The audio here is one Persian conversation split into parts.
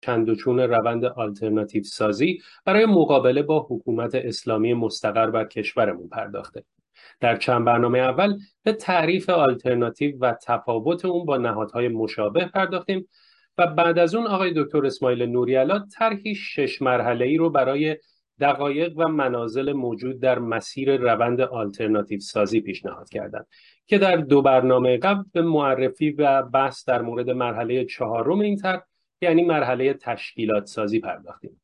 چند و چون روند آلترناتیو سازی برای مقابله با حکومت اسلامی مستقر بر کشورمون پرداخته. در چند برنامه اول به تعریف آلترناتیو و تفاوت اون با نهادهای مشابه پرداختیم و بعد از اون آقای دکتر اسماعیل نوریالا طرحی شش مرحله ای رو برای دقایق و منازل موجود در مسیر روند آلترناتیو سازی پیشنهاد کردند که در دو برنامه قبل به معرفی و بحث در مورد مرحله چهارم این طرح یعنی مرحله تشکیلات سازی پرداختیم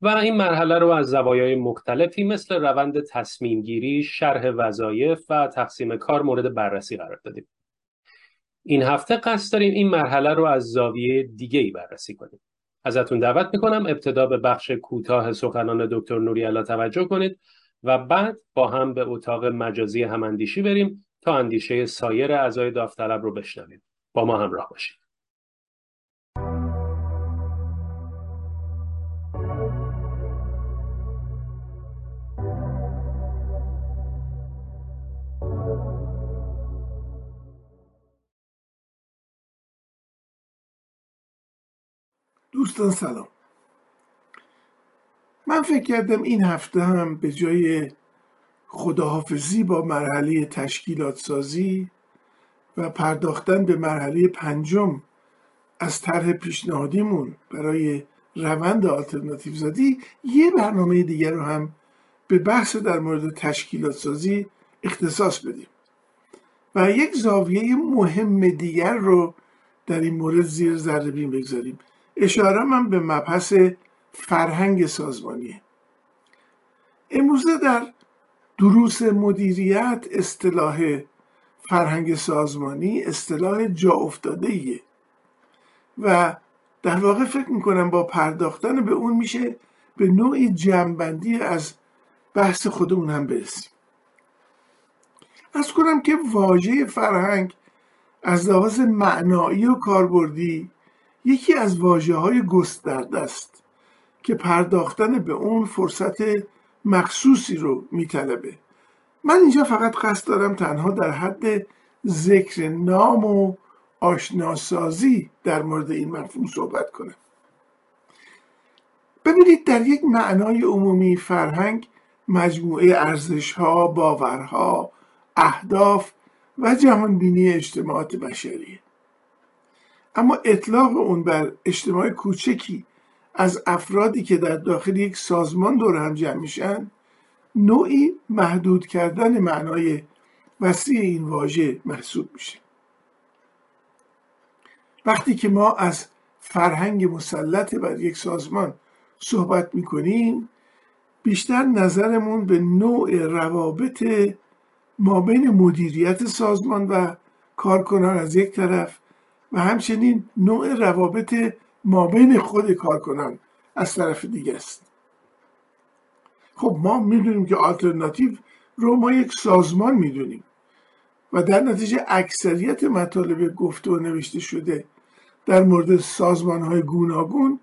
و این مرحله رو از زوایای مختلفی مثل روند تصمیم گیری، شرح وظایف و تقسیم کار مورد بررسی قرار دادیم. این هفته قصد داریم این مرحله رو از زاویه دیگه ای بررسی کنیم. ازتون دعوت می‌کنم ابتدا به بخش کوتاه سخنان دکتر نوریالا توجه کنید و بعد با هم به اتاق مجازی هماندیشی بریم تا اندیشه سایر اعضای داوطلب رو بشنویم. با ما همراه باشید. دوستان سلام. من فکر کردم این هفته هم به جای خداحافظی با مرحله تشکیلات سازی و پرداختن به مرحله پنجم از طرح پیشنهادیمون برای روند آلترناتیو زادی یه برنامه دیگر رو هم به بحث در مورد تشکیلات سازی اختصاص بدیم. و یک زاویه مهم دیگر رو در این مورد زیر ذره بین بگذاریم. اشاره من به مبحث فرهنگ سازمانیه امروزه در دروس مدیریت اصطلاح فرهنگ سازمانی اصطلاح جا افتاده ایه و در واقع فکر می‌کنم با پرداختن به اون میشه به نوعی جمعبندی از بحث خودمون هم برسیم. از کنم که واژه فرهنگ از لحاظ معنایی و کاربردی یکی از واجه های گسترده است که پرداختن به اون فرصت مخصوصی رو میطلبه. من اینجا فقط قصد دارم تنها در حد ذکر نام و آشناسازی در مورد این مفهوم صحبت کنم. ببینید در یک معنای عمومی فرهنگ مجموعه ارزش ها، باورها، اهداف و جهانبینی اجتماعات بشریه. اما اطلاق اون بر اجتماع کوچکی از افرادی که در داخل یک سازمان دور هم جمع میشن نوعی محدود کردن معنای وسیع این واژه محسوب میشه. وقتی که ما از فرهنگ مسلط بر یک سازمان صحبت می‌کنیم بیشتر نظرمون به نوع روابط ما بین مدیریت سازمان و کارکنان از یک طرف و همچنین نوع روابط مابین خود کارکنان از طرف دیگه است. خب ما می‌دونیم که آلترناتیو رو ما یک سازمان می‌دونیم و در نتیجه اکثریت مطالب گفته و نوشته شده در مورد سازمان های گوناگون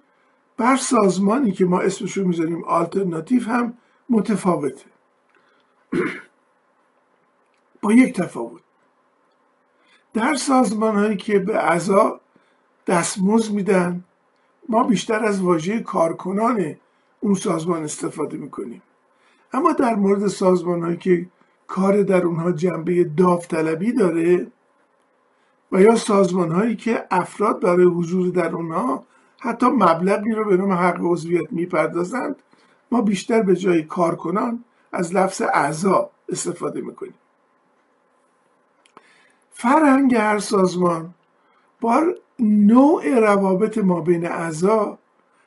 بر سازمانی که ما اسمش رو می‌ذاریم آلترناتیو هم متفاوته. با یک تفاوت. در سازمان هایی که به اعضا دستمزد میدن ما بیشتر از واژه کارکنان اون سازمان استفاده می‌کنیم. اما در مورد سازمان هایی که کار در اونها جنبه داوطلبی داره و یا سازمان هایی که افراد برای حضور در اونها حتی مبلغی رو به نام حق عضویت می‌پردازند ما بیشتر به جای کارکنان از لفظ اعضا استفاده می‌کنیم. فرهنگ هر سازمان با نوع روابط ما بین اعضا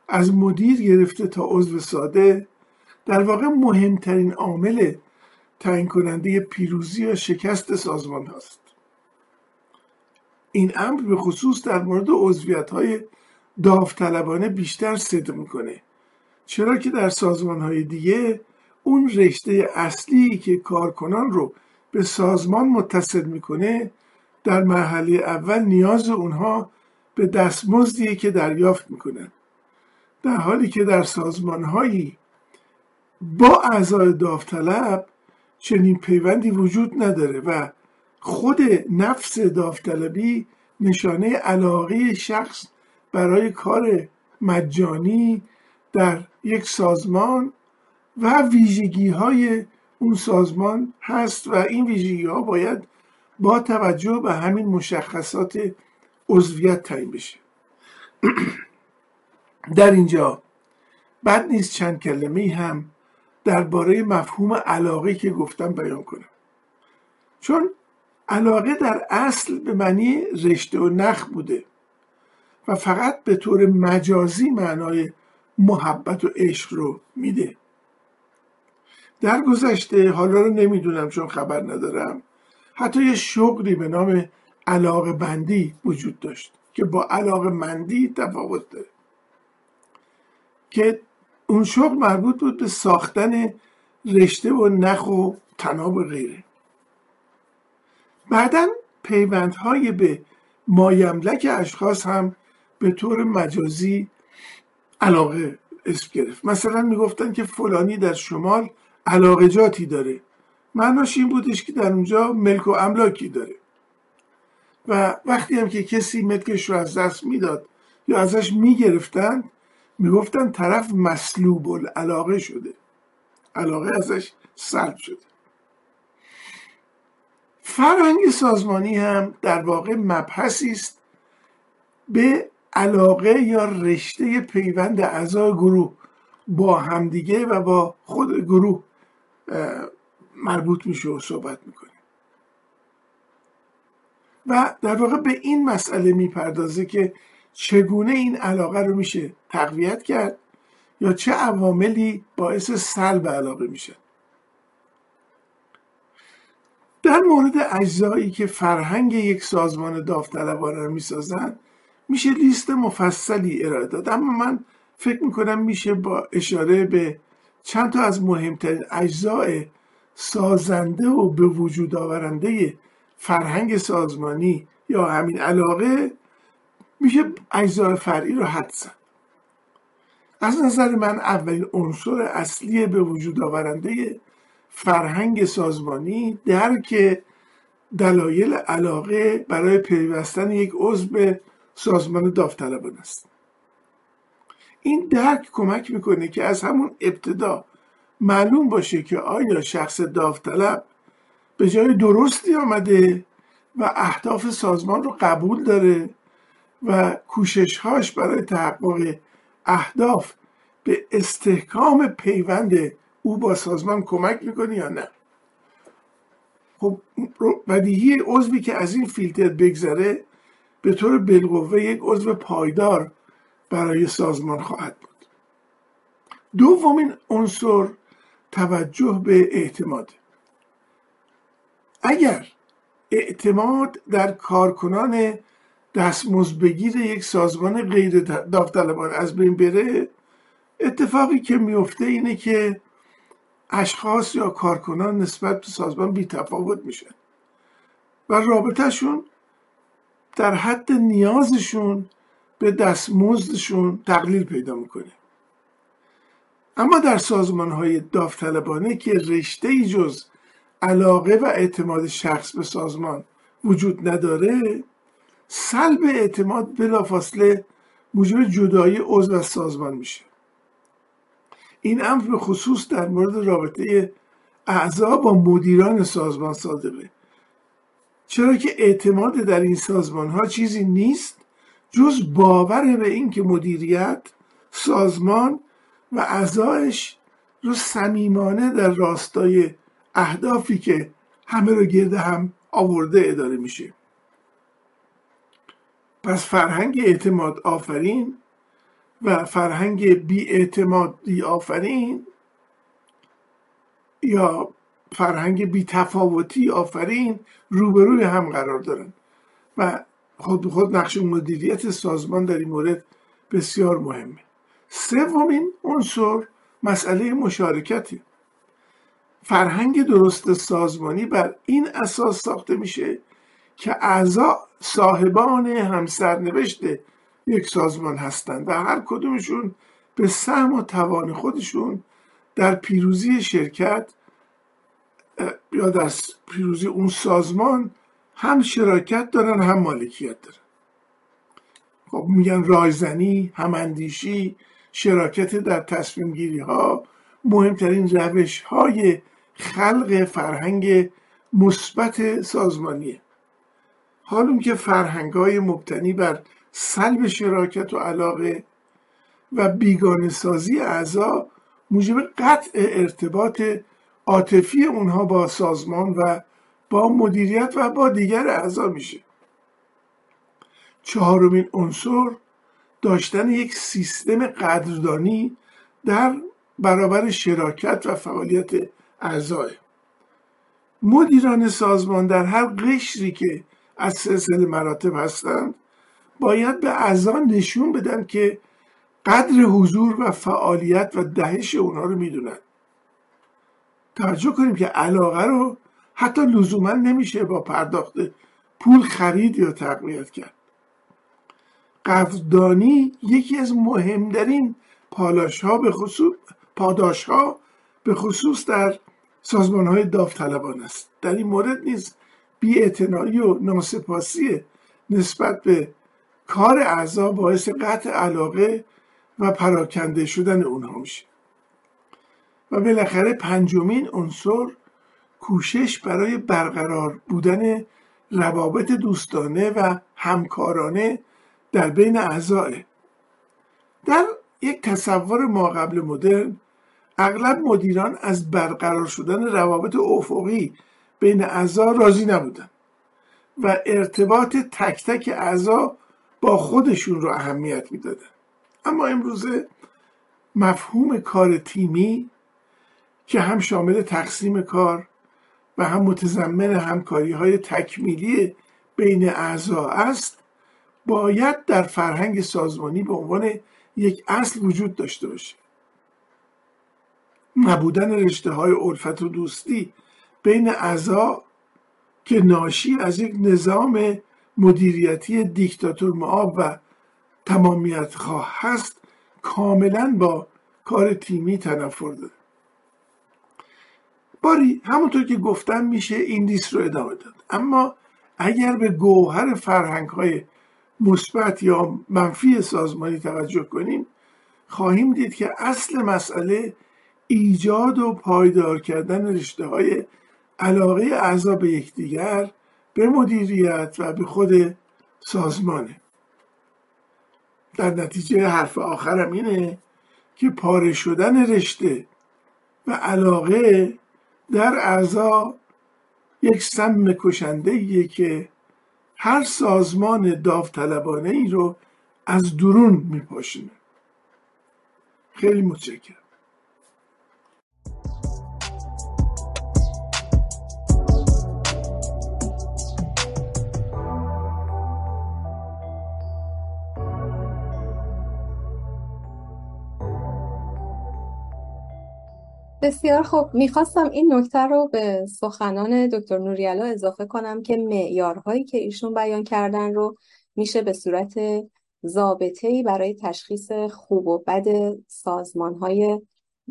از مدیر گرفته تا عضو ساده در واقع مهمترین عامل تعیین کننده پیروزی یا شکست سازمان هست این امر به خصوص در مورد عضویت های داوطلبانه بیشتر صدق می‌کنه چرا که در سازمان های دیگه اون رشته اصلی که کارکنان رو به سازمان متصل می‌کنه در مرحله اول نیاز اونها به دستمزدی که دریافت می‌کنن. در حالی که در سازمانهایی با اعضای داوطلب چنین پیوندی وجود نداره و خود نفس داوطلبی نشانه علاقه شخص برای کار مجانی در یک سازمان و ویژگی های اون سازمان هست و این ویژگی ها باید با توجه به همین مشخصات عضویت تعیین بشه. در اینجا بد نیست چند کلمه هم درباره مفهوم علاقه که گفتم بیان کنم. چون علاقه در اصل به معنی رشته و نخ بوده و فقط به طور مجازی معنای محبت و عشق رو میده. در گذشته حالا رو نمی‌دونم چون خبر ندارم حتی یه شغلی به نام علاقه بندی وجود داشت که با علاقه مندی تفاوت داره. که اون شغل مربوط بود به ساختن رشته و نخ و تناب و غیره. بعدا پیوندهای به مایملک اشخاص هم به طور مجازی علاقه اسم گرفت. مثلا می‌گفتن که فلانی در شمال علاقه جاتی داره. معناش این بودش که در اونجا ملک و املاکی داره و وقتی هم که کسی ملکش رو از دست می‌داد یا ازش می‌گرفتن می‌گفتن طرف مسلوب العلاقه شده. علاقه ازش سلب شده. فرهنگ سازمانی هم در واقع مبحثی است به علاقه یا رشته پیوند اعضای گروه با همدیگه و با خود گروه مربوط میشه و صحبت می‌کنه و در واقع به این مسئله می‌پردازه که چگونه این علاقه رو میشه تقویت کرد یا چه عواملی باعث سلب علاقه میشه. در مورد اجزایی که فرهنگ یک سازمان داوطلبانه رو می‌سازند میشه لیست مفصلی ارائه داد. اما من فکر می‌کنم میشه با اشاره به چند تا از مهمترین اجزای سازنده و به وجود آورنده فرهنگ سازمانی یا همین علاقه میشه اجزای فرعی رو حد زد. از نظر من اولین عنصر اصلی به وجود آورنده فرهنگ سازمانی درک دلایل علاقه برای پیوستن یک عضو به سازمان داوطلبان است. این درک کمک می‌کنه که از همون ابتدا معلوم باشه که آیا شخص داوطلب به جای درستی آمده و اهداف سازمان رو قبول داره و کوششهاش برای تحقق اهداف به استحکام پیوند او با سازمان کمک می‌کنه یا نه؟ خب بدیهی عضوی که از این فیلتر بگذره به طور بالقوه یک عضو پایدار برای سازمان خواهد بود. دومین عنصر توجه به اعتماد. اگر اعتماد در کارکنان دستمزدبگیر یک سازمان غیر داوطلبان از بین بره اتفاقی که میفته اینه که اشخاص یا کارکنان نسبت به سازمان بی تفاوت میشن و رابطهشون در حد نیازشون به دستمزدشون تقلیل پیدا می‌کنه. اما در سازمان های داوطلبانه که رشته ای جز علاقه و اعتماد شخص به سازمان وجود نداره سلب اعتماد بلافاصله موجب جدایی عضو از سازمان میشه. این امر به خصوص در مورد رابطه اعضا با مدیران سازمان صادقه. چرا که اعتماد در این سازمان ها چیزی نیست جز باور به اینکه مدیریت سازمان و اعضایش رو صمیمانه در راستای اهدافی که همه رو گرده هم آورده اداره میشه. پس فرهنگ اعتماد آفرین و فرهنگ بی اعتمادی آفرین یا فرهنگ بی تفاوتی آفرین روبروی هم قرار دارن. و خود خود نقش مدیریت سازمان در این مورد بسیار مهمه. سومین عنصر مسئله مشارکتی. فرهنگ درست سازمانی بر این اساس ساخته میشه که اعضا صاحبان همسرنوشت یک سازمان هستند و هر کدومشون به سهم و توان خودشون در پیروزی شرکت یا در پیروزی اون سازمان هم شراکت دارن هم مالکیت دارن. خب میگن رایزنی هماندیشی شراکت در تصمیم گیری ها مهمترین روش های خلق فرهنگ مثبت سازمانیه. حال که فرهنگ های مبتنی بر سلب شراکت و علاقه و بیگانه سازی اعضا موجب قطع ارتباط عاطفی اونها با سازمان و با مدیریت و با دیگر اعضا میشه. چهارمین عنصر داشتن یک سیستم قدردانی در برابر شراکت و فعالیت اعضای. مدیران سازمان در هر قشری که از سلسله مراتب هستند باید به اعضا نشون بدن که قدر حضور و فعالیت و دهش اونا رو می‌دونن. توجه کنیم که علاقه رو حتی لزوما نمیشه با پرداخت پول خرید یا تقویت کرد. قدردانی یکی از مهمترین پالاش ها به خصوص پاداش ها به خصوص در سازمان های داوطلبان است. در این مورد نیز بی و ناسپاسی نسبت به کار اعضا باعث قطع علاقه و پراکنده شدن اونها میشه. و بالاخره پنجمین عنصر کوشش برای برقرار بودن روابط دوستانه و همکارانه در بین اعضای در یک تصور ما قبل مدرن اغلب مدیران از برقرار شدن روابط افقی بین اعضا راضی نبودن و ارتباط تک تک اعضا با خودشون رو اهمیت می‌دادن. اما امروزه مفهوم کار تیمی که هم شامل تقسیم کار و هم متضمن همکاری های تکمیلی بین اعضا است باید در فرهنگ سازمانی به عنوان یک اصل وجود داشته باشه. نبودن رشته های الفت و دوستی بین اعضا که ناشی از یک نظام مدیریتی دیکتاتور معاب و تمامیت خواه هست کاملا با کار تیمی تنفر داره. باری همونطور که گفتم میشه این لیست رو ادامه داد. اما اگر به گوهر فرهنگ های مثبت یا منفی سازمانی توجه کنیم خواهیم دید که اصل مسئله ایجاد و پایدار کردن رشته های علاقه اعضا به یکدیگر به مدیریت و به خود سازمانه. در نتیجه حرف آخرم اینه که پاره شدن رشته و علاقه در اعضا یک سم کشنده که هر سازمان داوطلبانه ای رو از درون میپاشونه. خیلی متشکرم. بسیار خوب. می‌خواستم این نکته رو به سخنان دکتر نوریالا اضافه کنم که معیارهایی که ایشون بیان کردن رو میشه به صورت ضابطه‌ای برای تشخیص خوب و بد سازمانهای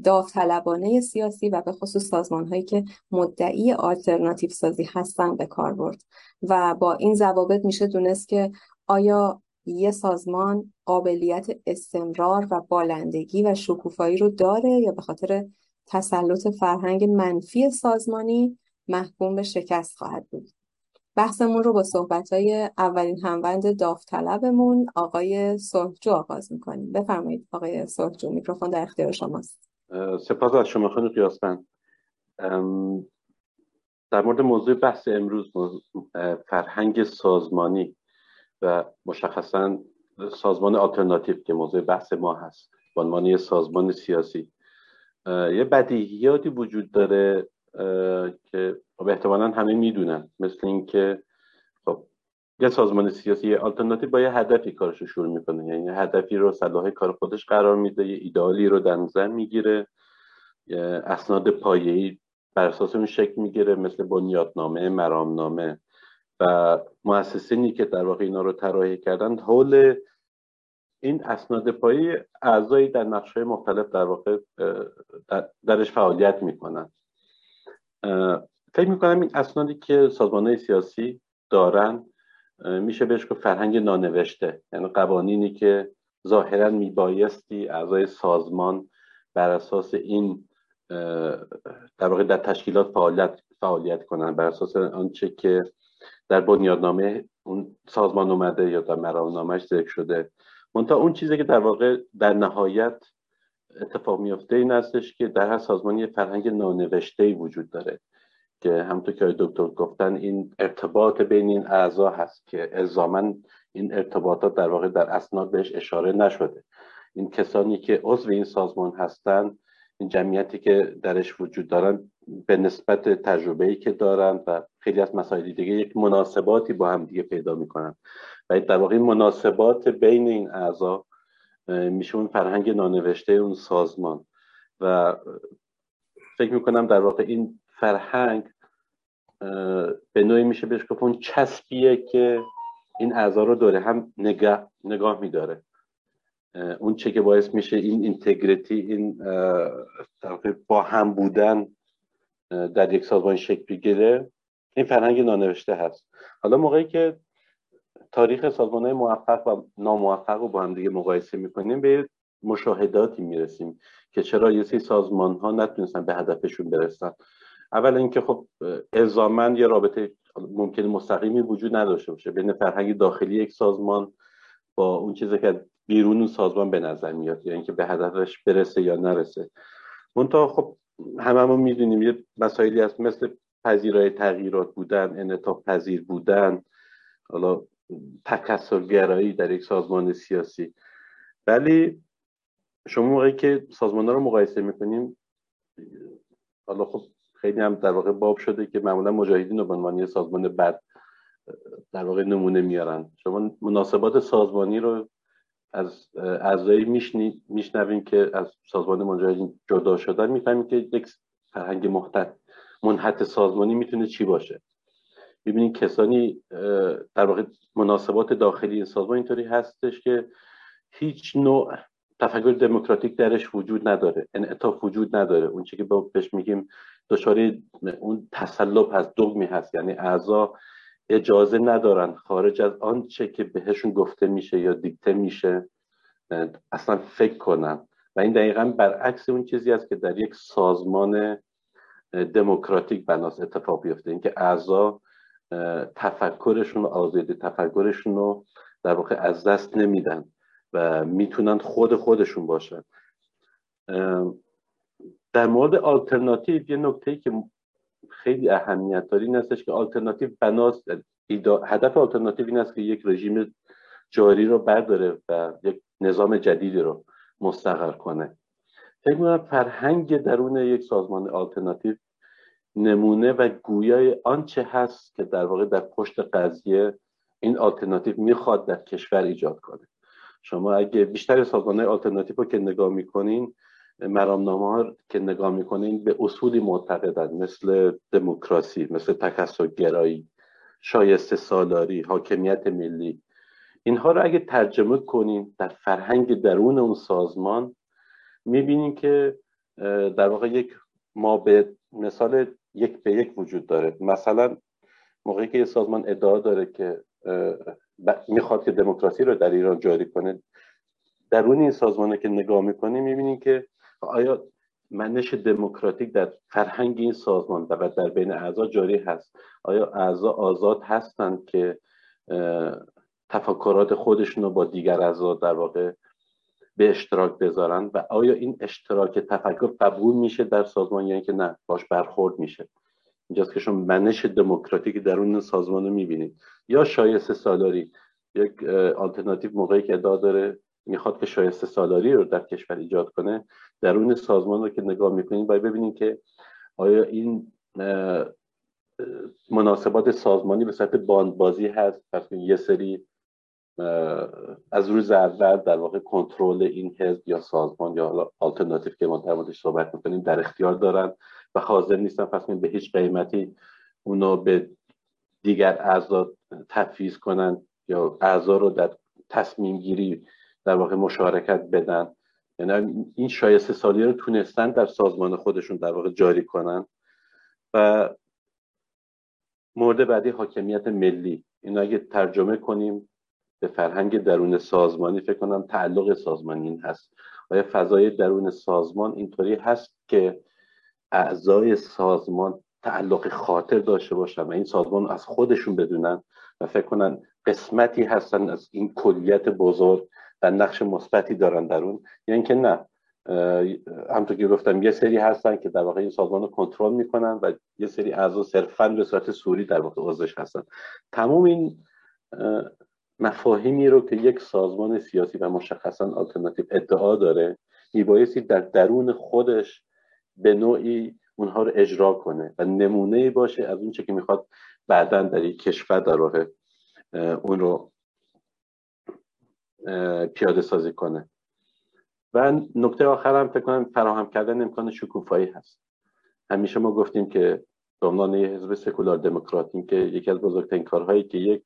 داوطلبانه سیاسی و به خصوص سازمانهایی که مدعی آلترناتیو سازی هستن به کار برد. و با این ضوابط میشه دونست که آیا یه سازمان قابلیت استمرار و بالندگی و شکوفایی رو داره یا به خاطر تسلط فرهنگ منفی سازمانی محکوم به شکست خواهد بود. بحثمون رو با صحبتهای اولین هموند داوطلبمون آقای سرخجو آغاز می‌کنیم. بفرمایید آقای سرخجو میکروفون در اختیار شماست. سپاس از شما خانم قیاسفند در مورد موضوع بحث امروز فرهنگ سازمانی و مشخصا سازمان آلترناتیو که موضوع بحث ما هست به عنوان سازمان سیاسی. یه بدیهیاتی وجود داره که خب احتمالا همه می‌دونن. مثل اینکه خب یه سازمان سیاسی آلترناتیو با یه هدفی کارش رو شروع می‌کنه. یعنی هدفی رو صلاح کار خودش قرار میده یه ایدئالی رو در نظر می‌گیره اسناد پایه‌ای بر اساس اون شکل می‌گیره مثل بنیادنامه مرامنامه و مؤسسینی که در واقع اینا رو طراحی کردن حول این اسناد پایی اعضایی در نقشه مختلف در واقع درش فعالیت می‌کنن. فکر می‌کنم این اسنادی که سازمان سیاسی دارن میشه بهش گفت فرهنگ نانوشته. یعنی قوانینی که ظاهرا میبایستی اعضای سازمان بر اساس این در واقع در تشکیلات فعالیت فعالیت کنن. بر اساس آنچه که در بنیادنامه اون سازمان اومده یا در مرامنامهش ذکر شده. منتها اون چیزی که در واقع در نهایت اتفاق میفته این هستش که در هر سازمانی یه فرهنگ نانوشته وجود داره که همونطور که دکتر گفتن این ارتباط بین این اعضا هست که الزاما این ارتباطات در واقع در اسناد بهش اشاره نشده. این کسانی که عضو این سازمان هستند این جمعیتی که درش وجود دارن به نسبت تجربه ای که دارن و خیلی از مسائل دیگه یک مناسباتی با هم دیگه پیدا می‌کنن. و در واقع مناسبات بین این اعضا میشه اون فرهنگ نانوشته اون سازمان. و فکر می‌کنم در واقع این فرهنگ به نوعی میشه بهش گفت اون چسبیه که این اعضا رو داره هم نگاه, نگاه میداره. اون چه که باعث میشه این اینتگریتی این با هم بودن در یک سازمان شکل بگیره. این فرهنگ نانوشته هست. حالا موقعی که تاریخ سازمان های موفق و ناموفق رو با هم دیگه مقایسه می‌کنیم به مشاهداتی می‌رسیم که چرا یه سری سازمان ها نتونستن به هدفشون برسن. اول اینکه خب الزاما یه رابطه ممکن مستقیمی وجود نداشته باشه بین فرهنگ داخلی یک سازمان با اون چیزی که بیرون اون سازمان به نظر میاد یا یعنی اینکه به هدفش برسه یا نرسه. منتها خب هممون می‌دونیم یه مسائلی هست مثل پذیرای تغییرات بودن انعطاف پذیر بودن حالا تکسرگرایی در یک سازمان سیاسی. ولی شما موقعی که سازمان ها رو مقایسه می‌کنیم حالا خب خیلی هم در واقع باب شده که معمولا مجاهدین رو به عنوان سازمان بد در واقع نمونه میارن شما مناسبات سازمانی رو از اعضایی میشنویم که از سازمان مجاهدین جدا شدن. می‌فهمیم که یک فرهنگ محتط منحط سازمانی می‌تونه چی باشه؟ ببینید کسانی در واقع مناسبات داخلی این سازمان اینطوری هستش که هیچ نوع تفکر دموکراتیک درش وجود نداره انعطاف وجود نداره. اون چی که بهش میگیم دچار اون تسلب هست دگمی هست. یعنی اعضا اجازه ندارن خارج از آنچه که بهشون گفته میشه یا دیکته میشه اصلا فکر کنن. و این دقیقا برعکس اون چیزی است که در یک سازمان دموکراتیک بناس اتفاق بیفته. اینکه اعضا تفکرشون آزادی تفکرشون رو در واقع از دست نمیدن و می‌تونن خود خودشون باشن. در مورد آلترناتیو یه نکته که خیلی اهمیت داره این هستش که آلترناتیو بناس هدف آلترناتیو این است که یک رژیم جاری رو برداره و یک نظام جدیدی رو مستقر کنه. فکر می‌کنم فرهنگ درون یک سازمان آلترناتیو نمونه و گویای آنچه هست که در واقع در پشت قضیه این آلترناتیو می‌خواد در کشور ایجاد کنه. شما اگه بیشتر سازمان های آلترناتیو رو که نگاه می‌کنین مرامنامه ها که نگاه می‌کنین به اصولی معتقدن مثل دموکراسی مثل تکسر گرایی شایسته سالاری حاکمیت ملی. اینها رو اگه ترجمه کنیم در فرهنگ درون اون سازمان می‌بینیم که در واقع یک ما به مثال یک به یک وجود داره. مثلا موقعی که یه سازمان ادعا داره که می‌خواد که دموکراسی رو در ایران جاری کنه درون این سازمانه که نگاه می‌کنیم می‌بینیم که آیا منش دموکراتیک در فرهنگ این سازمان و در بین اعضا جاری هست؟ آیا اعضا آزاد هستند که تفکرات خودشون رو با دیگر اعضا در واقع به اشتراک بذارن و آیا این اشتراک تفکر قبول میشه در سازمان یا اینکه نه؟ باش برخورد میشه. اینجاست که شما منش دموکراتیک درون سازمان رو می‌بینید. یا شایسته سالاری. یک آلترناتیو موقعی که ادعا داره می‌خواد که شایسته سالاری رو در کشور ایجاد کنه درون سازمان رو که نگاه می‌کنید باید ببینید که آیا این مناسبات سازمانی به صورت باندبازی هست؟ پس یه سری از روز اول در واقع کنترل این حزب یا سازمان یا حالا آلترناتیو که ما در صحبت می‌کنیم در اختیار دارن و حاضر نیستن پس به هیچ قیمتی اونو به دیگر اعضا تفیز کنن یا اعضا رو در تصمیم گیری در واقع مشارکت بدن. یعنی این شایسته سالی رو تونستن در سازمان خودشون در واقع جاری کنن. و مورد بعدی حاکمیت ملی. این اگه ترجمه کنیم به فرهنگ درون سازمانی فکر کنم تعلق سازمانی هست. آیا فضای درون سازمان اینطوری هست که اعضای سازمان تعلق خاطر داشته باشن و این سازمان از خودشون بدونن و فکر کنن قسمتی هستن از این کلیت بزرگ و نقش مثبتی دارن درون یا اینکه نه همطور که گفتم یه سری هستن که در واقع این سازمان رو کنترل می‌کنن و یه سری اعضا صرفا به صورت سوری در واقع عضوش هستن. تمام این مفاهیمی رو که یک سازمان سیاسی و مشخصا آلترناتیو ادعا داره میبایستی در درون خودش به نوعی اونها رو اجرا کنه و نمونه باشه از اون چه که می‌خواد بعدا در یک کشور در راه اون رو پیاده سازی کنه. و نکته آخر هم فکر کنم فراهم کردن امکان شکوفایی هست. همیشه ما گفتیم که به عنوان حزب سکولار دموکرات که یکی از بزرگترین کارهایی که یک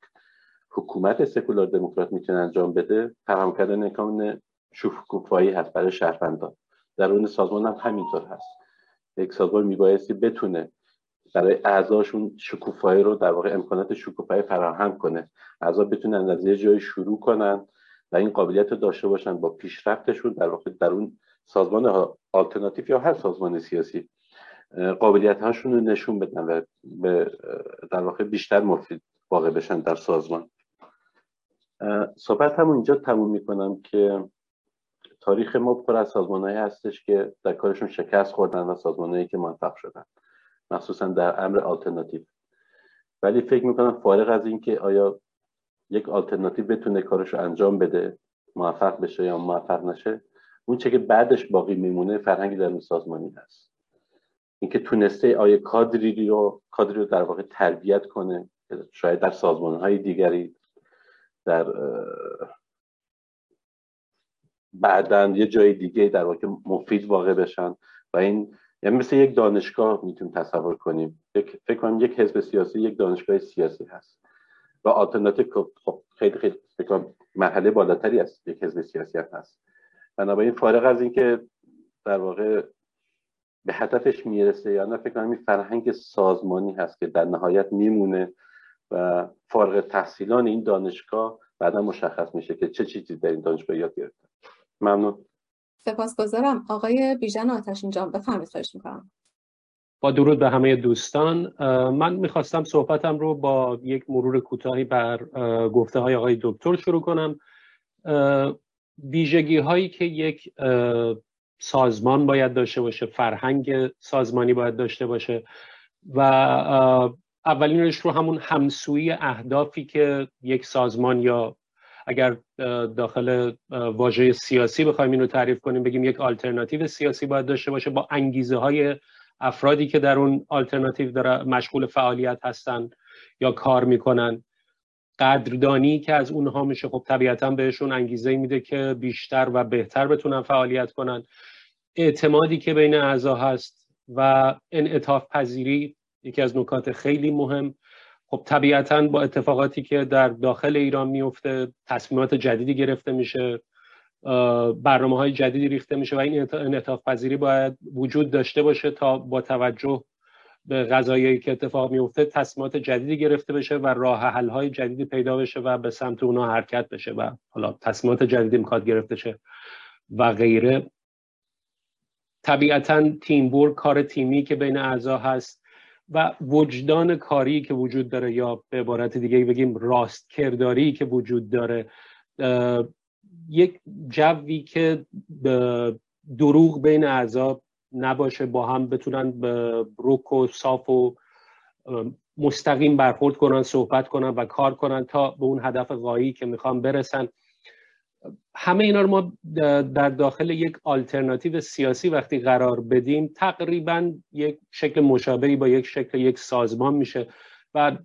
حکومت سکولار دموکرات می‌تونه انجام بده فراهم کردن امکان شکوفایی هست برای شهروندان. در اون سازمان هم همینطور هست. یک سازمان میبایستی بتونه برای اعضاشون شکوفایی رو در واقع امکانات شکوفایی فراهم کنه. اعضا بتونن از یه جای شروع کنن و این قابلیت رو داشته باشن با پیشرفتشون در واقع در اون سازمان آلترناتیو یا هر سازمان سیاسی قابلیت هاشون رو نشون بدن و در واقع بیشتر مفید واقع بشن در سازمان. صحبت هم اینجا تموم می‌کنم که تاریخ ما پر از سازمانهایی هستش که در کارشون شکست خوردن و سازمانهایی که موفق شدن. مخصوصا در امر آلترناتیو. ولی فکر می‌کنم فارغ از اینکه آیا یک آلترناتیو بتونه کارش رو انجام بده موفق بشه یا موفق نشه اون چه که بعدش باقی میمونه فرهنگ در سازمانی هست. اینکه تونسته آیا کادری رو کادری رو در واقع تربیت کنه شاید در سازمان های دیگری در بعدا یه جای دیگه در واقع مفید واقع بشن و این یعنی مثل یک دانشگاه می‌تونیم تصور کنیم. فکر کنم یک حزب سیاسی یک دانشگاه سیاسی هست. و آلترناتیو خب خیلی خیلی فکر مرحله بالاتری است یک حزب سیاسی هست. بنابراین فارغ از اینکه در واقع به هدفش می‌رسه یا نه فکر کنم این فرهنگ سازمانی هست که در نهایت میمونه. و فارغ تحصیلان این دانشگاه بعدا مشخص میشه که چه چیزی در این دانشگاه یاد گرفتن. ممنون. سپاسگزارم. آقای بیژن آتشین جان بفرمایید خواهش می‌کنم. با درود به همه دوستان. من می‌خواستم صحبتم رو با یک مرور کوتاهی بر گفته های آقای دکتر شروع کنم. ویژگی هایی که یک سازمان باید داشته باشه فرهنگ سازمانی باید داشته باشه و اولینش رو همون همسویی اهدافی که یک سازمان یا اگر داخل واژه سیاسی بخوایم این رو تعریف کنیم بگیم یک آلترناتیو سیاسی باید داشته باشه با انگیزه های افرادی که در اون آلترناتیو داره مشغول فعالیت هستن یا کار می‌کنن. قدردانی که از اونها میشه خب طبیعتا بهشون انگیزه میده که بیشتر و بهتر بتونن فعالیت کنن. اعتمادی که بین اعضا هست و انعطاف پذیری یکی از نکات خیلی مهم. خب طبیعتا با اتفاقاتی که در داخل ایران میفته تصمیمات جدیدی گرفته میشه برنامه های جدیدی ریخته میشه و این انعطاف پذیری باید وجود داشته باشه تا با توجه به غذایی که اتفاق میفته تصمیمات جدیدی گرفته بشه و راه حل های جدیدی پیدا بشه و به سمت اونها حرکت بشه و حالا تصمیمات جدیدی می‌خواد گرفته شه و غیره. طبیعتا تیم کار تیمی که بین اعضا هست. و وجدان کاری که وجود داره یا به عبارت دیگه بگیم راست کرداری که وجود داره یک جوی که دروغ بین اعضا نباشه با هم بتونن به رک و صاف و مستقیم برخورد کنن صحبت کنن و کار کنن تا به اون هدف غایی که می‌خوان برسن. همه اینا رو ما در داخل یک آلترناتیو سیاسی وقتی قرار بدیم تقریبا یک شکل مشابهی با یک شکل یک سازمان میشه. و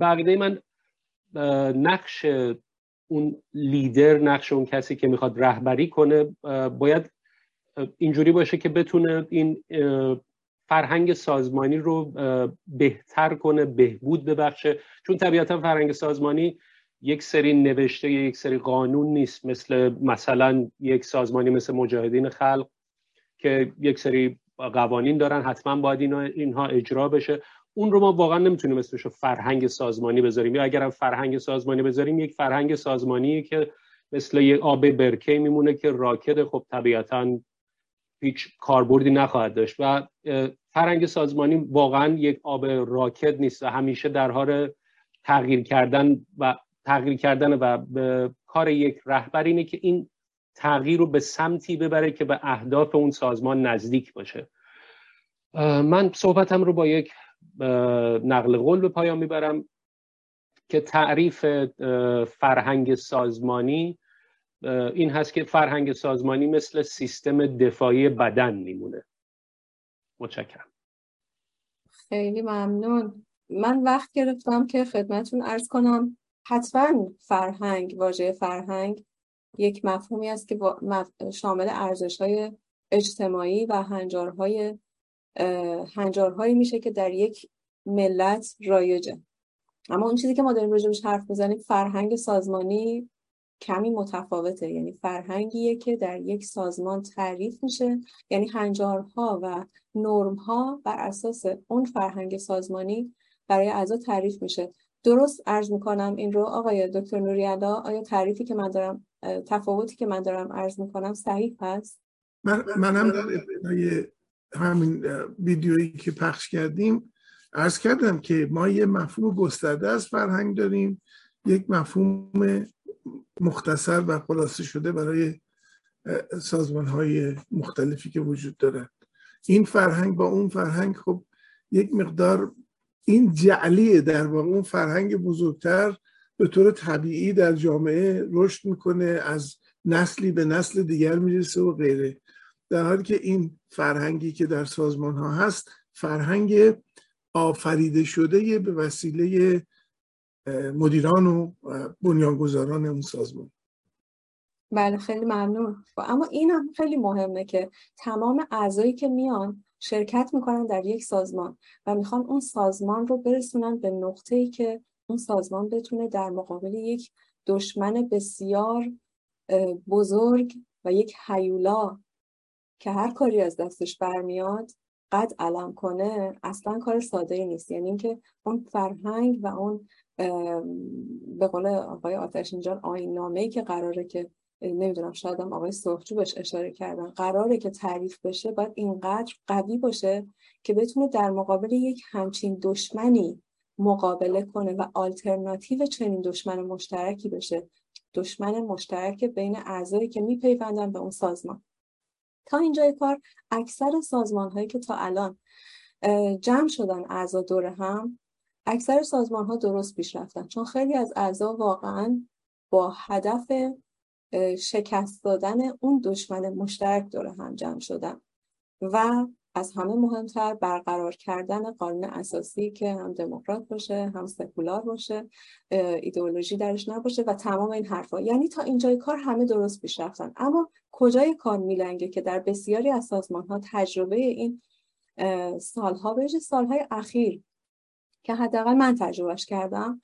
بقیده من نقش اون لیدر نقش اون کسی که می‌خواد رهبری کنه باید اینجوری باشه که بتونه این فرهنگ سازمانی رو بهتر کنه بهبود ببخشه. چون طبیعتا فرهنگ سازمانی یک سری نوشته یک سری قانون نیست. مثل مثلا یک سازمانی مثل مجاهدین خلق که یک سری قوانین دارن حتما باید اینها اجرا بشه. اون رو ما واقعا نمی‌تونیم اسمش فرهنگ سازمانی بذاریم. یا اگرم فرهنگ سازمانی بذاریم یک فرهنگ سازمانی که مثل یه آب برکه میمونه که راکد خب طبیعتا هیچ کاربردی نخواهد داشت. و فرهنگ سازمانی واقعا یک آب راکد نیست و همیشه در حال تغییر کردن و تغییر کردن و به کار یک رهبر اینه که این تغییر رو به سمتی ببره که به اهداف اون سازمان نزدیک باشه. من صحبتم رو با یک نقل قول به پایان می‌برم که تعریف فرهنگ سازمانی این هست که فرهنگ سازمانی مثل سیستم دفاعی بدن میمونه. متشکرم. خیلی ممنون. من وقت گرفتم که خدمتون ارز کنم. حتما فرهنگ واژه فرهنگ یک مفهومی است که شامل ارزش های اجتماعی و هنجارهای هنجارهایی میشه که در یک ملت رایجه. اما اون چیزی که ما داریم راجبش حرف می‌زنیم فرهنگ سازمانی کمی متفاوته. یعنی فرهنگیه که در یک سازمان تعریف میشه. یعنی هنجارها و نرمها بر اساس اون فرهنگ سازمانی برای اعضا تعریف میشه. درست عرض می‌کنم این رو آقای دکتر نوریالا آیا تعریفی که من دارم تفاوتی که من دارم عرض می‌کنم صحیح هست؟ من منم در ابتدای همین ویدیویی که پخش کردیم عرض کردم که ما یه مفهوم گسترده از فرهنگ داریم یک مفهوم مختصر و خلاصه شده برای سازمان های مختلفی که وجود دارد این فرهنگ با اون فرهنگ خب یک مقدار این جعلیه در واقع اون فرهنگ بزرگتر به طور طبیعی در جامعه رشد می‌کنه از نسلی به نسل دیگر می‌رسه و غیره. در حالی که این فرهنگی که در سازمان ها هست فرهنگ آفریده شده به وسیله مدیران و بنیانگذاران اون سازمان. بله خیلی ممنون. اما این هم خیلی مهمه که تمام اعضایی که میان شرکت می‌کنن در یک سازمان و می‌خوان اون سازمان رو برسونن به نقطه ای که اون سازمان بتونه در مقابل یک دشمن بسیار بزرگ و یک حیولا که هر کاری از دستش برمیاد قد علم کنه اصلا کار ساده نیست. یعنی اینکه اون فرهنگ و اون به قول آقای آتش اینجان آین نامه که قراره که نمی‌دونم شاید هم آقای سرخجو بهش اشاره کردن. قراره که تعریف بشه باید اینقدر قوی باشه که بتونه در مقابل یک همچین دشمنی مقابله کنه و آلترناتیو چنین دشمن مشترکی بشه. دشمن مشترک بین اعضایی که میپیوندن به اون سازمان. تا اینجای کار اکثر سازمان هایی که تا الان جمع شدن اعضا دور هم اکثر سازمان ها درست پیش رفتن. چون خیلی از اعضا واقعا با هدف شکست دادن اون دشمن مشترک دور هم جمع شدن و از همه مهمتر برقرار کردن قانون اساسی که هم دموکرات باشه هم سکولار باشه ایدئولوژی درش نباشه و تمام این حرفا. یعنی تا اینجای کار همه درست پیش رفتن. اما کجای کار میلنگه که در بسیاری از سازمان ها تجربه این سالها بهش سالهای اخیر که حداقل من تجربهش کردم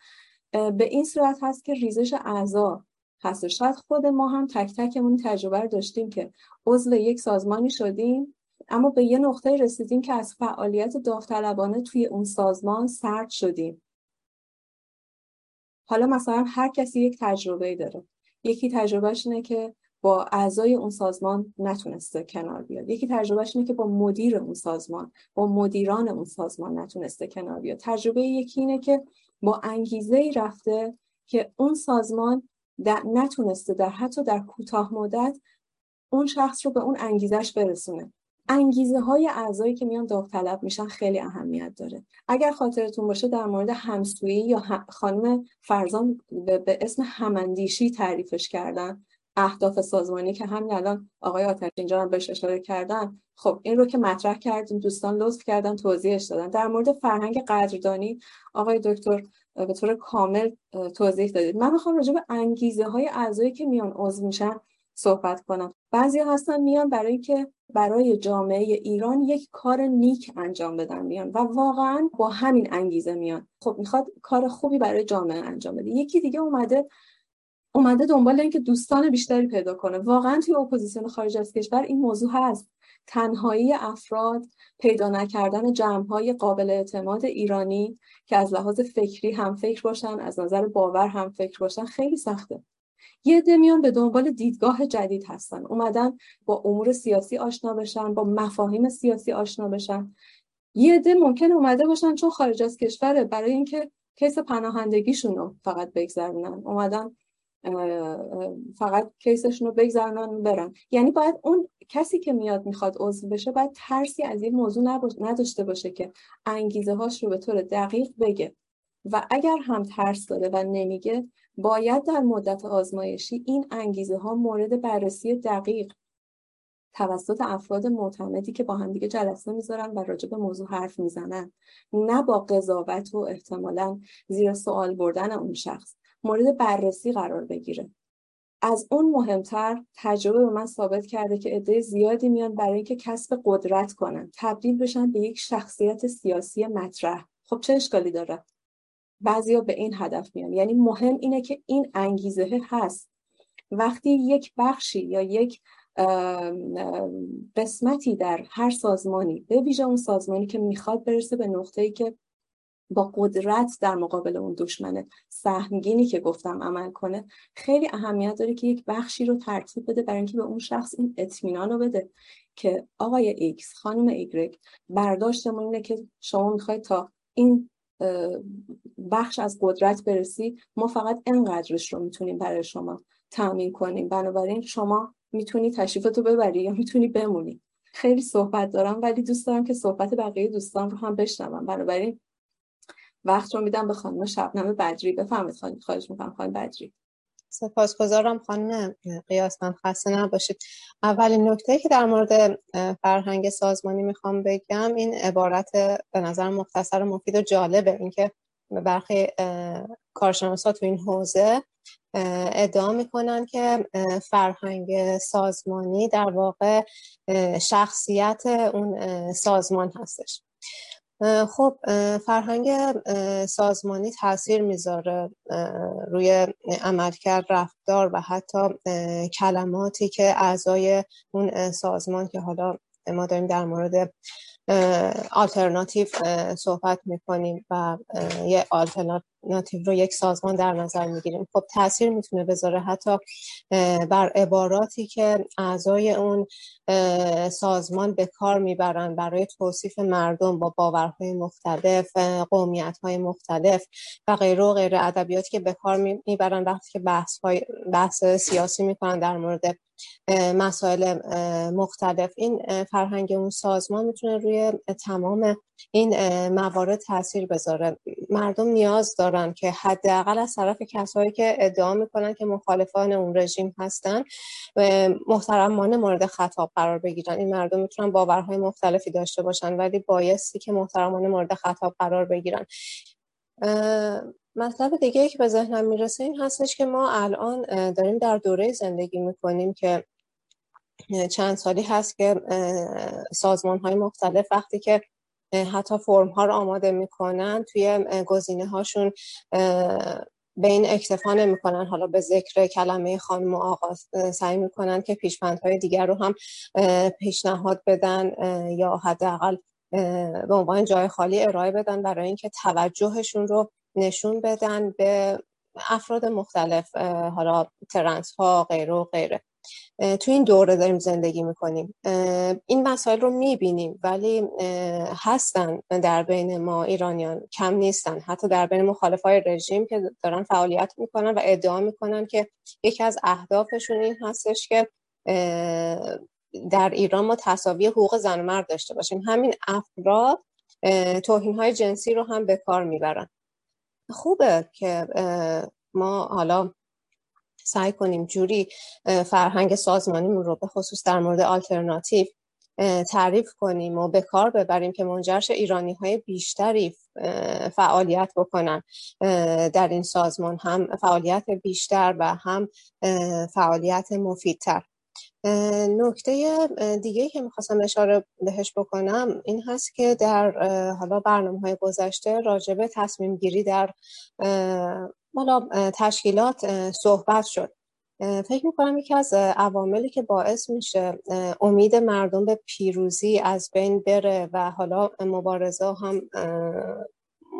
به این صورت هست که ریزش اعضا هست شاید خود ما هم تک تکمون تجربه رو داشتیم که عضو یک سازمانی شدیم اما به یه نقطه رسیدیم که از فعالیت داوطلبانه توی اون سازمان سرد شدیم. حالا مثلا هر کسی یک تجربه داره. یکی تجربهش اینه که با اعضای اون سازمان نتونسته کنار بیاد. یکی تجربهش اینه که با مدیر اون سازمان با مدیران اون سازمان نتونسته کنار بیاد. تجربه یکی اینه که با انگیزه ای رفته که اون سازمان در نتونسته در حتی در کوتاه مدت اون شخص رو به اون انگیزش برسونه. انگیزه های اعضایی که میان داوطلب میشن خیلی اهمیت داره. اگر خاطرتون باشه در مورد همسویی یا خانم فرزان به اسم هماندیشی تعریفش کردن اهداف سازمانی که همین الان آقای آتش اینجا هم بهش اشاره کردن خب این رو که مطرح کردیم دوستان لطف کردن توضیحش دادن. در مورد فرهنگ قدردانی آقای دکتر به طور کامل توضیح دادید. من می‌خوام راجع به انگیزه های اعضایی که میان عضو میشن صحبت کنم. بعضی هستن میان برای که برای جامعه ایران یک کار نیک انجام بدن میان و واقعا با همین انگیزه میان. خب می‌خواد کار خوبی برای جامعه انجام بده. یکی دیگه اومده اومده دنبال اینکه دوستان بیشتری پیدا کنه. واقعا توی اپوزیسیون خارج از کشور این موضوع هست. تنهایی افراد پیدا نکردن جمعهای قابل اعتماد ایرانی که از لحاظ فکری هم فکر باشن از نظر باور هم فکر باشن خیلی سخته. یه عده میان به دنبال دیدگاه جدید هستن. اومدن با امور سیاسی آشنا بشن با مفاهیم سیاسی آشنا بشن. یه عده ممکن اومده باشن چون خارج از کشوره برای اینکه کیس پناهندگیشون رو فقط بگذرونن. اومدن فقط کیسشون رو بگذرونن برن. یعنی باید اون کسی که میاد می‌خواد عضو بشه باید ترسی از این موضوع نداشته باشه که انگیزه هاش رو به طور دقیق بگه. و اگر هم ترس داره و نمیگه باید در مدت آزمایشی این انگیزه ها مورد بررسی دقیق توسط افراد معتمدی که با هم دیگه جلسه می‌ذارن و راجع به موضوع حرف می‌زنن نه با قضاوت و احتمالا زیر سوال بردن اون شخص. مورد بررسی قرار بگیره. از اون مهمتر تجربه به من ثابت کرده که عده زیادی میان برای اینکه کسب قدرت کنن تبدیل بشن به یک شخصیت سیاسی مطرح. خب چه اشکالی داره؟ بعضیا به این هدف میان. یعنی مهم اینه که این انگیزه هست. وقتی یک بخشی یا یک قسمتی در هر سازمانی به ویژه اون سازمانی که می‌خواد برسه به نقطه‌ای که با قدرت در مقابل اون دشمن سهمگینی که گفتم عمل کنه خیلی اهمیت داره که یک بخشی رو ترتیب بده برای اینکه به اون شخص این اطمینان رو بده که آقای ایکس خانم ایگرگ برداشتمون اینه که شما می‌خواید تا این بخش از قدرت برسی ما فقط انقدرش رو می‌تونیم برای شما تامین کنیم. بنابراین شما می‌تونی تشریفتو ببری یا می‌تونی بمونی. خیلی صحبت دارم ولی دوست دارم که صحبت بقیه دوستان رو هم بشنوم. بنابراین وقت رو میدم به خانم شبنم بدری. بفهمید خانم خواهش می‌کنم خانم بدری. سپاسگزارم خانم قیاسمند. خسته نباشید. اولین نکته که در مورد فرهنگ سازمانی می‌خوام بگم این عبارت به نظر مختصر و مفید و جالبه. اینکه برخی کارشناسا تو این حوزه ادعا می‌کنن که فرهنگ سازمانی در واقع شخصیت اون سازمان هستش. خب فرهنگ سازمانی تاثیر می‌ذاره روی عملکرد رفتار و حتی کلماتی که اعضای اون سازمان که حالا ما داریم در مورد آلترناتیو صحبت می‌کنیم و یه آلترناتیو رو یک سازمان در نظر می‌گیریم. خب تاثیر می‌تونه بذاره حتی بر عباراتی که اعضای اون سازمان به کار می‌برن برای توصیف مردم با باورهای مختلف قومیت های مختلف و غیره و غیره. ادبیاتی که به کار می‌برن وقتی که بحث, های بحث سیاسی می‌کنن در مورد مسائل مختلف. این فرهنگ اون سازمان می‌تونه روی تمام این موارد تاثیر بذاره. مردم نیاز دارن که حداقل از طرف کسایی که ادعا می‌کنن که مخالفان اون رژیم هستن محترمانه مورد خطاب قرار بگیرن. این مردم می‌تونن باورهای مختلفی داشته باشن ولی بایستی که محترمانه مورد خطاب قرار بگیرن. مطلب دیگه که به ذهنم می‌رسه این هستش که ما الان داریم در دوره زندگی می‌کنیم که چند سالی هست که سازمان های مختلف وقتی که حتی فرم ها رو آماده می‌کنن توی گزینه هاشون به این اکتفا نمی‌کنن. حالا به ذکر کلمه خانم و آقا سعی می‌کنن که پیشبندهای دیگر رو هم پیشنهاد بدن یا حداقل به عنوان جای خالی ارائه بدن برای اینکه توجهشون رو نشون بدن به افراد مختلف حالا ترنس ها غیره و غیره. تو این دوره داریم زندگی می‌کنیم. این مسائل رو می‌بینیم ولی هستن در بین ما ایرانیان. کم نیستن. حتی در بین مخالف های رژیم که دارن فعالیت می‌کنن و ادعا می‌کنن که یکی از اهدافشون این هستش که در ایران ما تصاوی حقوق زن و مرد داشته باشیم. همین افراد توهین های جنسی رو هم به کار می‌برن. خوبه که ما حالا سعی کنیم جوری فرهنگ سازمانیمون رو به خصوص در مورد آلترناتیو تعریف کنیم و به کار ببریم که منجرش ایرانی های بیشتری فعالیت بکنن. در این سازمان هم فعالیت بیشتر و هم فعالیت مفیدتر. نکته دیگه که می‌خواستم اشاره بهش بکنم این هست که در حالا برنامه های گذشته راجبه تصمیم گیری در حالا تشکیلات صحبت شد. فکر می‌کنم یکی از عواملی که باعث میشه امید مردم به پیروزی از بین بره و حالا مبارزه هم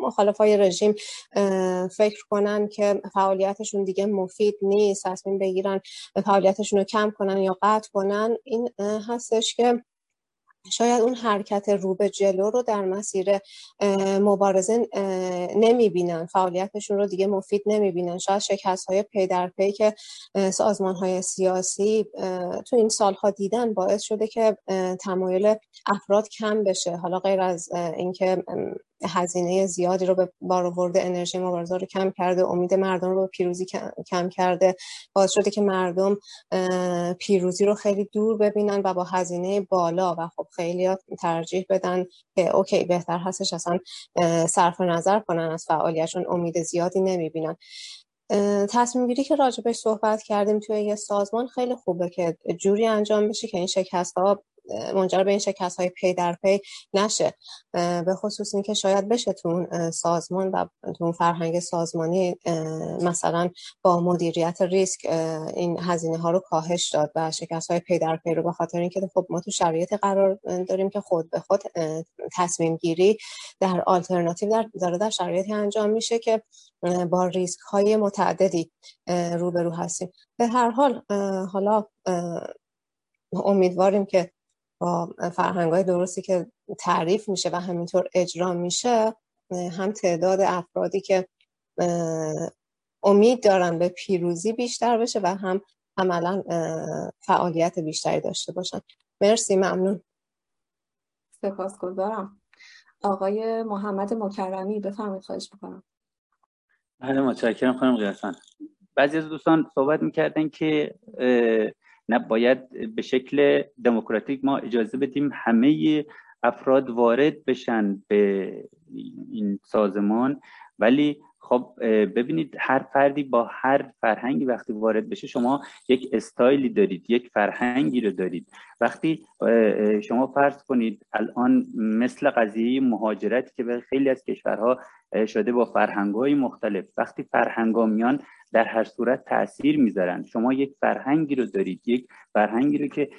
مخالفای رژیم فکر کنن که فعالیتشون دیگه مفید نیست تصمیم بگیرن فعالیتشون رو کم کنن یا قطع کنن. این هستش که شاید اون حرکت رو به جلو رو در مسیر مبارزه نمی‌بینن. فعالیتشون رو دیگه مفید نمی‌بینن. شاید شکست های پی در پی که سازمان های سیاسی تو این سالها دیدن باعث شده که تمایل افراد کم بشه. حالا غیر از اینکه هزینه زیادی رو به بار انرژی مبارزه رو کم کرده امید مردم رو پیروزی کم کرده. باعث شده که مردم پیروزی رو خیلی دور ببینن و با هزینه بالا و خب خیلی ترجیح بدن که اوکی بهتر هستش اصلا صرف نظر کنن از فعالیتشون امید زیادی نمی‌بینن. تصمیم گیری که راجبش صحبت کردیم توی یه سازمان خیلی خوبه که جوری انجام بشه که این شکست ها منجر به این شکست های پی در پی نشه. به خصوص اینکه شاید بشه تو سازمان و تو فرهنگ سازمانی مثلا با مدیریت ریسک این هزینه ها رو کاهش داد و شکست های پی در پی رو به خاطر اینکه خب ما تو شرایط قرار داریم که خود به خود تصمیم گیری در آلترناتیو در داره در شرایطی انجام میشه که با ریسک های متعددی روبرو هستیم. به هر حال حالا امیدواریم که با فرهنگ های درستی که تعریف میشه و همینطور اجرا میشه هم تعداد افرادی که امید دارن به پیروزی بیشتر بشه و هم عملا فعالیت بیشتری داشته باشن. مرسی ممنون. سپاسگزارم. آقای محمد مکرمی بفرمایید خواهش می‌کنم. بله متشکرم خانم قیاسان بعضی از دوستان صحبت می‌کردن که نه باید به شکل دموکراتیک ما اجازه بدیم همه افراد وارد بشن به این سازمان. ولی خب ببینید هر فردی با هر فرهنگی وقتی وارد بشه شما یک استایلی دارید یک فرهنگی رو دارید. وقتی شما فرض کنید الان مثل قضیه مهاجرتی که به خیلی از کشورها شده با فرهنگ مختلف وقتی فرهنگ میان در هر صورت تاثیر می‌ذارن. شما یک فرهنگی رو دارید یک فرهنگی رو که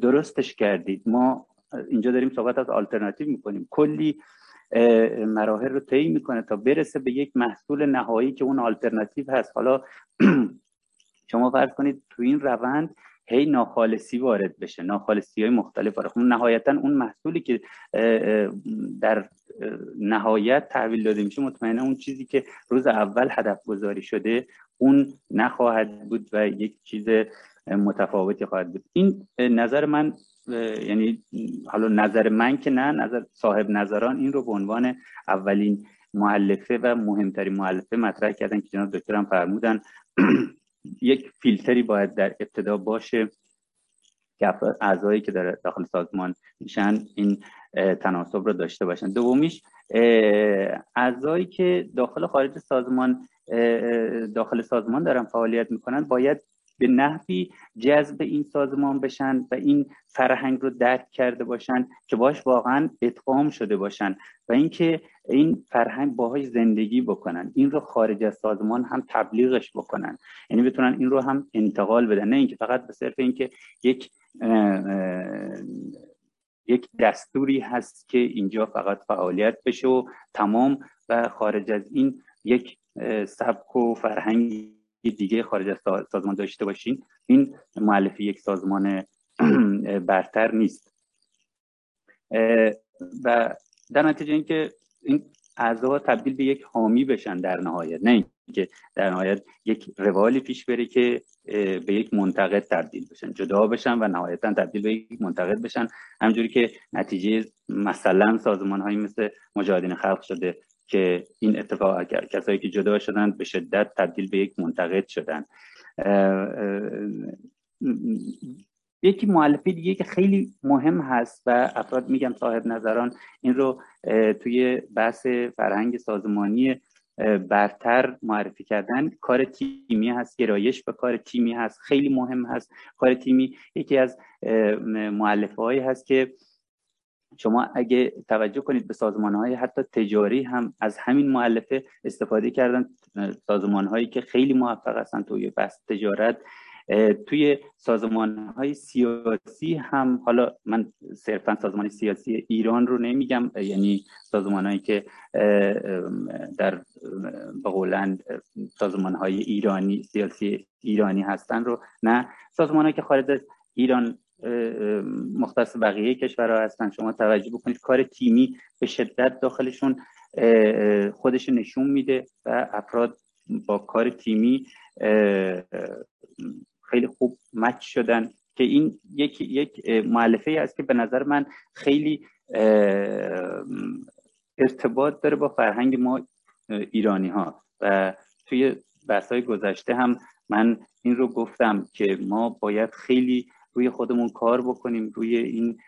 درستش کردید. ما اینجا داریم صحبت از آلترناتیو می‌کنیم. کلی مراحل رو طی می‌کنه تا برسه به یک محصول نهایی که اون آلترناتیو هست. حالا شما فرض کنید تو این روند هی ناخالصی وارد بشه ناخالصی های مختلف وارد. اون نهایتا اون محصولی که در نهایت تحویل داده میشه مطمئنا اون چیزی که روز اول هدف گذاری شده اون نخواهد بود و یک چیز متفاوتی خواهد بود. این نظر من یعنی حالا نظر من که نه نظر صاحب نظران این رو به عنوان اولین معلفه و مهمترین معلفه مطرح کردن که جناب دکترم فرمودن. یک فیلتری باید در ابتدا باشه که اعضایی که در داخل سازمان میشن این تناسب رو داشته باشن. دومیش اعضایی که داخل خارج سازمان داخل سازمان دارن فعالیت می‌کنن باید به نحوی جذب این سازمان بشن و این فرهنگ رو درک کرده باشن که باش واقعا اتقام شده باشن و اینکه این فرهنگ باهاش زندگی بکنن. این رو خارج از سازمان هم تبلیغش بکنن. یعنی بتونن این رو هم انتقال بدن. نه اینکه فقط به صرف اینکه یک یک دستوری هست که اینجا فقط فعالیت بشه و تمام و خارج از این یک سبک و فرهنگ دیگه خارج از سازمان داشته باشین. این معلفی یک سازمان برتر نیست. و در نتیجه اینکه این اعضا تبدیل به یک حامی بشن در نهایت. نه اینکه در نهایت یک روالی پیش بره که به یک منتقد تبدیل بشن. جدا بشن و نهایتا تبدیل به یک منتقد بشن. همجوری که نتیجه مثلا سازمان هایی مثل مجاهدین خلق شده که این اتفاق کسایی که جدا شدن به شدت تبدیل به یک منتقد شدن. یکی معلفه دیگه که خیلی مهم هست و افراد میگن صاحب نظران این رو توی بحث فرهنگ سازمانی برتر معرفی کردن. کار تیمی هست گرایش به کار تیمی هست خیلی مهم هست. کار تیمی یکی از معلفه هایی هست که شما اگه توجه کنید به سازمان های حتی تجاری هم از همین معلفه استفاده کردن سازمان هایی که خیلی موفق هستن توی بحث تجارت. توی سازمان های سیاسی هم حالا من صرفا سازمان سیاسی ایران رو نمیگم یعنی سازمان هایی که در بقولند سازمان های ایرانی سیاسی ایرانی هستن رو نه. سازمان هایی که خارج از ایران مختص بقیه کشورها هستن. شما توجه بکنید کار تیمی به شدت داخلشون خودش نشون میده و افراد با کار تیمی خیلی خوب مچ شدن که این یک یک معلفه است که به نظر من خیلی ارتباط داره با فرهنگ ما ایرانی ها و توی بحث های گذشته هم من این رو گفتم که ما باید خیلی روی خودمون کار بکنیم روی این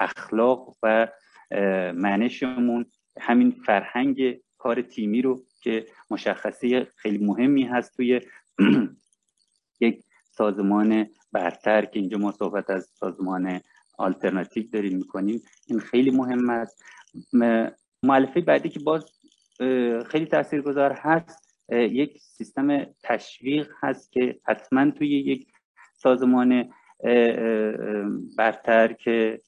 اخلاق و منشمون. همین فرهنگ کار تیمی رو که مشخصه خیلی مهمی هست توی یک سازمان برتر که اینجا ما صحبت از سازمان آلترناتیو داریم می‌کنیم. این خیلی مهم است. معلفه بعدی که باز خیلی تاثیرگذار هست یک سیستم تشویق هست که حتما توی یک سازمان برتر که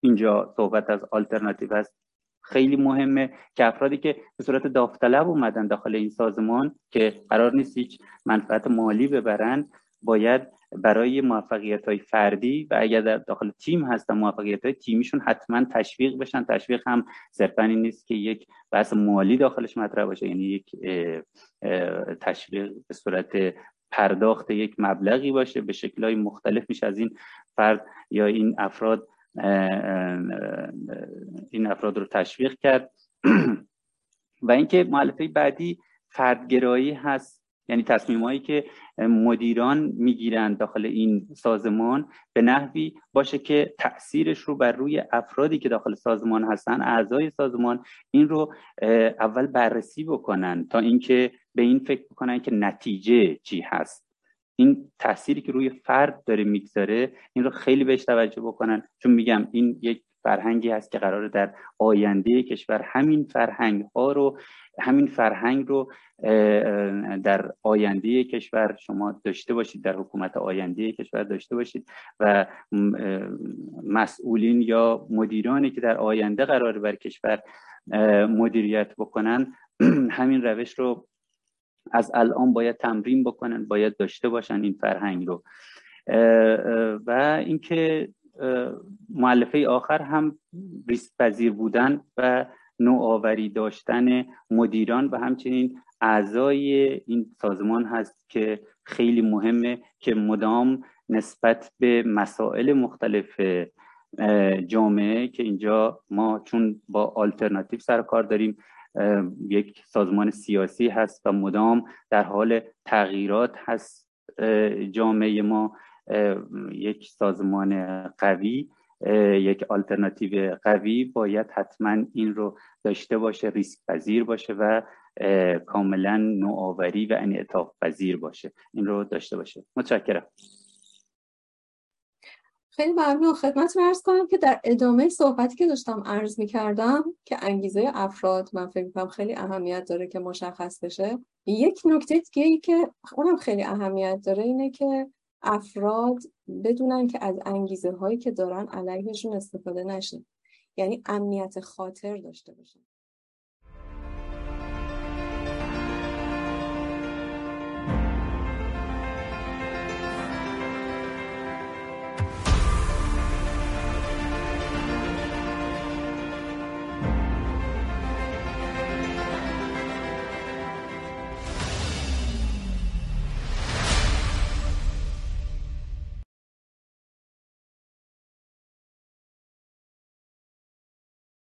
اینجا صحبت از آلترناتیو هست. خیلی مهمه که افرادی که به صورت داوطلب اومدن داخل این سازمان که قرار نیست هیچ منفعت مالی ببرن باید برای موفقیت های فردی و اگر در داخل تیم هستن موفقیت های تیمیشون حتما تشویق بشن. تشویق هم صرفا این نیست که یک بحث مالی داخلش مطرح باشه یعنی یک تشویق به صورت پرداخت یک مبلغی باشه به شکلهای مختلف میشه از این فرد یا این افراد این افراد رو تشویق کرد. و اینکه معلفه بعدی فردگرایی هست. یعنی تصمیم هایی که مدیران می‌گیرند داخل این سازمان به نحوی باشه که تاثیرش رو بر روی افرادی که داخل سازمان هستن اعضای سازمان این رو اول بررسی بکنن تا اینکه به این فکر بکنن که نتیجه چی هست. این تأثیری که روی فرد داره می‌گذاره این رو خیلی بهش توجه بکنن. چون میگم این یک فرهنگی هست که قراره در آینده کشور همین فرهنگ ها رو همین فرهنگ رو در آینده کشور شما داشته باشید در حکومت آینده کشور داشته باشید و مسئولین یا مدیرانی که در آینده قرار بر کشور مدیریت بکنن همین روش رو از الان باید تمرین بکنن باید داشته باشن این فرهنگ رو. و اینکه معلفه آخر هم ریسک پذیر بودن و نوآوری داشتن مدیران و همچنین اعضای این سازمان هست که خیلی مهمه که مدام نسبت به مسائل مختلف جامعه که اینجا ما چون با آلترناتیو سر کار داریم یک سازمان سیاسی هست و مدام در حال تغییرات هست جامعه ما یک سازمان قوی یک آلترناتیو قوی باید حتما این رو داشته باشه ریسک پذیر باشه و کاملا نوآوری و انعطاف پذیر باشه. این رو داشته باشه. متشکرم. خیلی ممنون. خدمت ارز کنم که در ادامه صحبتی که داشتم عرض می کردم که انگیزه افراد من فکر کنم خیلی اهمیت داره که مشخص بشه. یک نکته دیگه ای که اونم خیلی اهمیت داره اینه که افراد بدونن که از انگیزه هایی که دارن علیهشون استفاده نشه. یعنی امنیت خاطر داشته باشن.